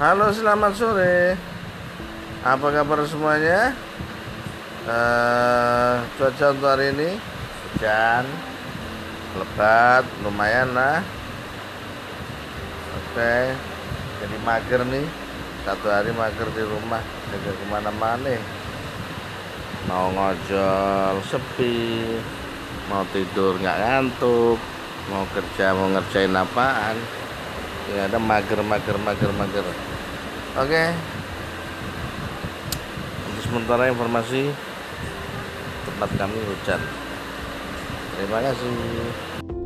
Halo, selamat sore. Apa kabar semuanya? Uh, cuaca untuk hari ini hujan, lebat, lumayan lah. Oke, jadi mager nih. Satu hari mager di rumah, tidak ke mana-mana. Mau ngojol sepi, mau tidur nggak ngantuk, mau kerja mau ngerjain apaan ya ada mager mager mager mager. Oke. Untuk sementara informasi tempat kami hujan. Terima kasih